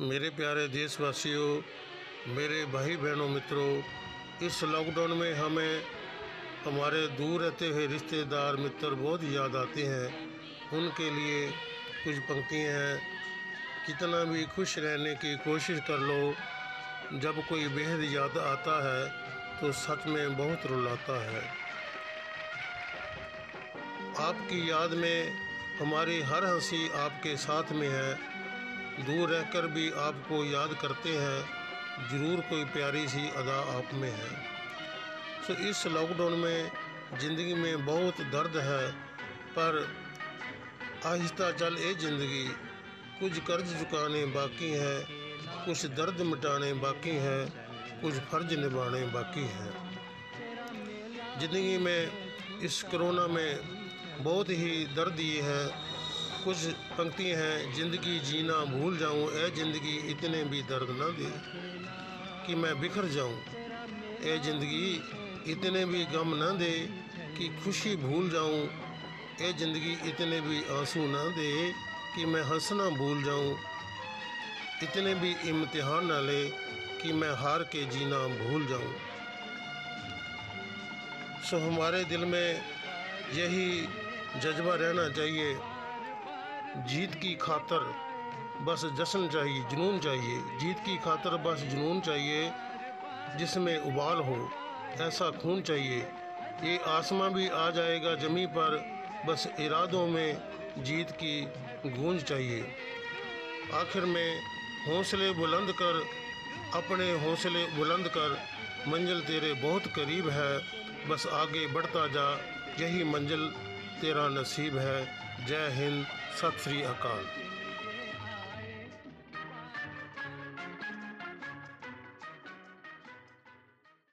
मेरे प्यारे देशवासियों, मेरे भाई बहनों, मित्रों, इस लॉकडाउन में हमें हमारे दूर रहते हुए रिश्तेदार, मित्र बहुत याद आते हैं। उनके लिए कुछ पंक्तियाँ हैं। कितना भी खुश रहने की कोशिश कर लो, जब कोई बेहद याद आता है तो सच में बहुत रुलाता है। आपकी याद में हमारी हर हँसी आपके साथ में है। दूर रहकर भी आपको याद करते हैं, ज़रूर कोई प्यारी सी अदा आप में है। तो इस लॉकडाउन में ज़िंदगी में बहुत दर्द है, पर आहिस्ता चल ए ज़िंदगी। कुछ कर्ज चुकाने बाकी है, कुछ दर्द मिटाने बाकी है, कुछ फ़र्ज़ निभाने बाकी है। ज़िंदगी में इस कोरोना में बहुत ही दर्द ये है कुछ पंक्ति हैं, ज़िंदगी जीना भूल जाऊँ ए ज़िंदगी इतने भी दर्द ना दे कि मैं बिखर जाऊँ। ए ज़िंदगी इतने भी गम ना दे कि खुशी भूल जाऊँ। ए ज़िंदगी इतने भी आँसू ना दे कि मैं हंसना भूल जाऊँ। इतने भी इम्तिहान ना ले कि मैं हार के जीना भूल जाऊँ। सो हमारे दिल में यही जज्बा रहना चाहिए। जीत की खातर बस जश्न चाहिए, जुनून चाहिए। जीत की खातर बस जुनून चाहिए, जिसमें उबाल हो, ऐसा खून चाहिए। ये आसमां भी आ जाएगा जमी पर, बस इरादों में जीत की गूंज चाहिए। आखिर में हौसले बुलंद कर, अपने हौसले बुलंद कर, मंजिल तेरे बहुत करीब है, बस आगे बढ़ता जा, यही मंजिल तेरा नसीब है। जय हिंद। सत श्री अकाल।